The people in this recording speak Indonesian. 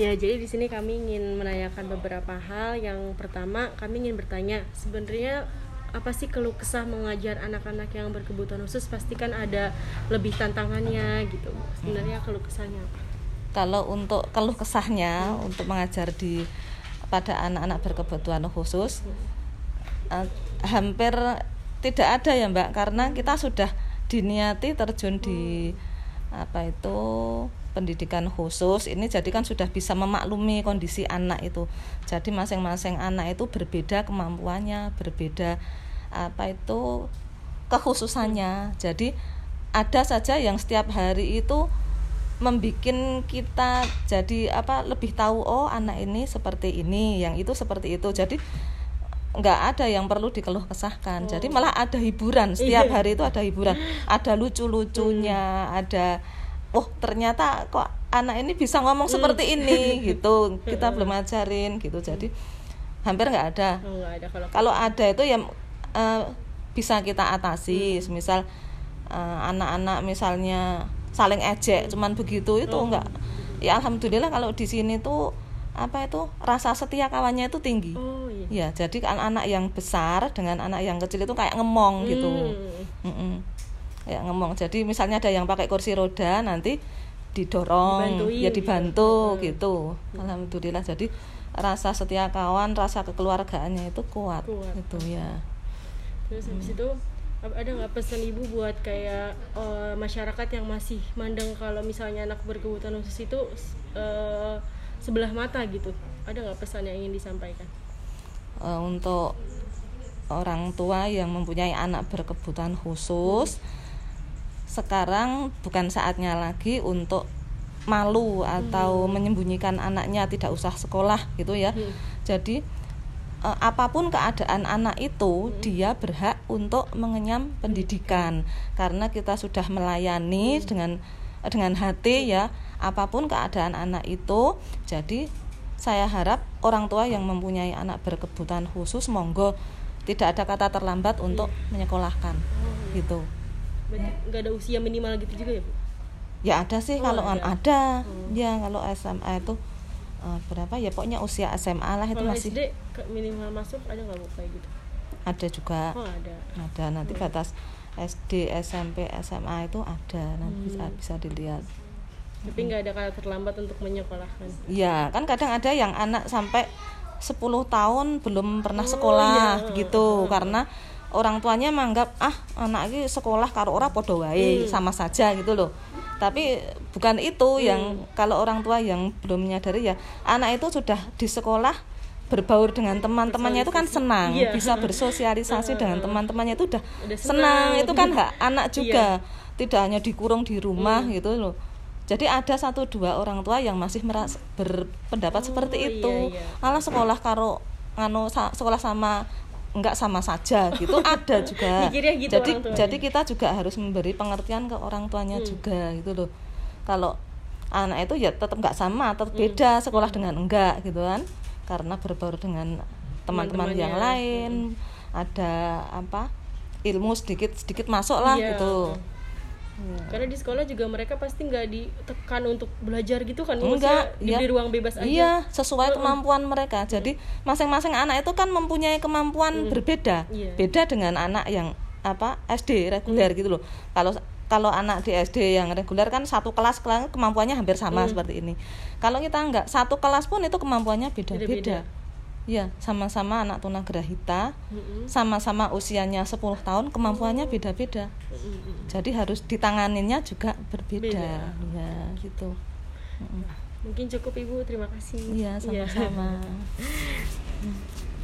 Ya, jadi di sini kami ingin menanyakan beberapa hal. Yang pertama, kami ingin bertanya, sebenarnya apa sih keluh kesah mengajar anak-anak yang berkebutuhan khusus? Pasti kan ada lebih tantangannya gitu. Sebenarnya keluh kesahnya apa? Kalau untuk keluh kesahnya untuk mengajar di pada anak-anak berkebutuhan khusus eh, hampir tidak ada ya Mbak karena kita sudah diniati terjun di apa itu pendidikan khusus ini jadi kan sudah bisa memaklumi kondisi anak itu jadi masing-masing anak itu berbeda kemampuannya berbeda apa itu kekhususannya jadi ada saja yang setiap hari itu membuat kita jadi apa lebih tahu oh anak ini seperti ini yang itu seperti itu jadi nggak ada yang perlu dikeluh kesahkan oh. jadi malah ada hiburan setiap iya. hari itu ada hiburan ada lucu lucunya hmm. ada oh ternyata kok anak ini bisa ngomong hmm. seperti ini gitu kita belum ajarin gitu jadi hampir nggak ada, oh, ada kalau, kalau ada itu yang uh, bisa kita atasi hmm. misal uh, anak-anak misalnya saling ejek hmm. cuman begitu itu oh. enggak ya alhamdulillah kalau di sini tuh apa itu rasa setia kawannya itu tinggi oh, iya. ya jadi anak-anak yang besar dengan anak yang kecil itu kayak ngemong gitu hmm. Mm -mm ya ngomong jadi misalnya ada yang pakai kursi roda nanti didorong Dibantuin, ya dibantu gitu, gitu. Hmm. alhamdulillah jadi rasa setia kawan rasa kekeluargaannya itu kuat, kuat. itu ya terus habis hmm. itu ada nggak pesan ibu buat kayak uh, masyarakat yang masih mandang kalau misalnya anak berkebutuhan khusus itu uh, sebelah mata gitu ada nggak pesan yang ingin disampaikan uh, untuk orang tua yang mempunyai anak berkebutuhan khusus hmm sekarang bukan saatnya lagi untuk malu atau hmm. menyembunyikan anaknya tidak usah sekolah gitu ya. Hmm. Jadi eh, apa pun keadaan anak itu hmm. dia berhak untuk mengenyam pendidikan karena kita sudah melayani hmm. dengan dengan hati ya apa pun keadaan anak itu jadi saya harap orang tua yang mempunyai anak berkebutuhan khusus monggo tidak ada kata terlambat untuk iya. menyekolahkan gitu nggak ada usia minimal gitu juga ya bu ya ada sih oh, kalau ada, ada. Hmm. ya kalau SMA itu uh, berapa ya pokoknya usia SMA lah itu kalau masih SD minimal masuk ada nggak bu kayak gitu ada juga oh, ada ada nanti hmm. batas SD SMP SMA itu ada nanti hmm. bisa bisa dilihat tapi nggak ada kata terlambat untuk menyekolahkan ya kan kadang ada yang anak sampai 10 tahun belum pernah oh, sekolah iya. gitu hmm. karena orang tuanya menganggap ah anak ini sekolah karo ora podo wae hmm. sama saja gitu loh tapi bukan itu hmm. yang kalau orang tua yang belum menyadari ya anak itu sudah di sekolah berbaur dengan teman-temannya itu kan senang iya. bisa bersosialisasi dengan teman-temannya itu udah, udah senang. senang itu kan hak anak iya. juga iya. tidak hanya dikurung di rumah hmm. gitu loh jadi ada satu dua orang tua yang masih merasa berpendapat oh, seperti itu iya, iya. sekolah karo anu sekolah sama enggak sama saja gitu ada juga gitu jadi jadi kita juga harus memberi pengertian ke orang tuanya hmm. juga gitu loh kalau anak itu ya tetap enggak sama tetap hmm. beda sekolah dengan enggak gitu kan karena berbaur dengan teman-teman yang lain hmm. ada apa ilmu sedikit sedikit masuk lah iya. gitu Hmm. Karena di sekolah juga mereka pasti nggak ditekan untuk belajar gitu kan, enggak, ya. di ruang bebas aja. Iya, sesuai kemampuan mereka. Jadi masing-masing anak itu kan mempunyai kemampuan hmm. berbeda, yeah. beda dengan anak yang apa SD reguler hmm. gitu loh. Kalau kalau anak di SD yang reguler kan satu kelas kemampuannya hampir sama hmm. seperti ini. Kalau kita enggak satu kelas pun itu kemampuannya beda-beda. Iya, sama-sama anak tunagrahita, sama-sama usianya 10 tahun, kemampuannya beda-beda. Jadi harus ditanganinnya juga berbeda. Beda. Ya, gitu. Mungkin cukup Ibu, terima kasih. Iya, sama-sama. Ya.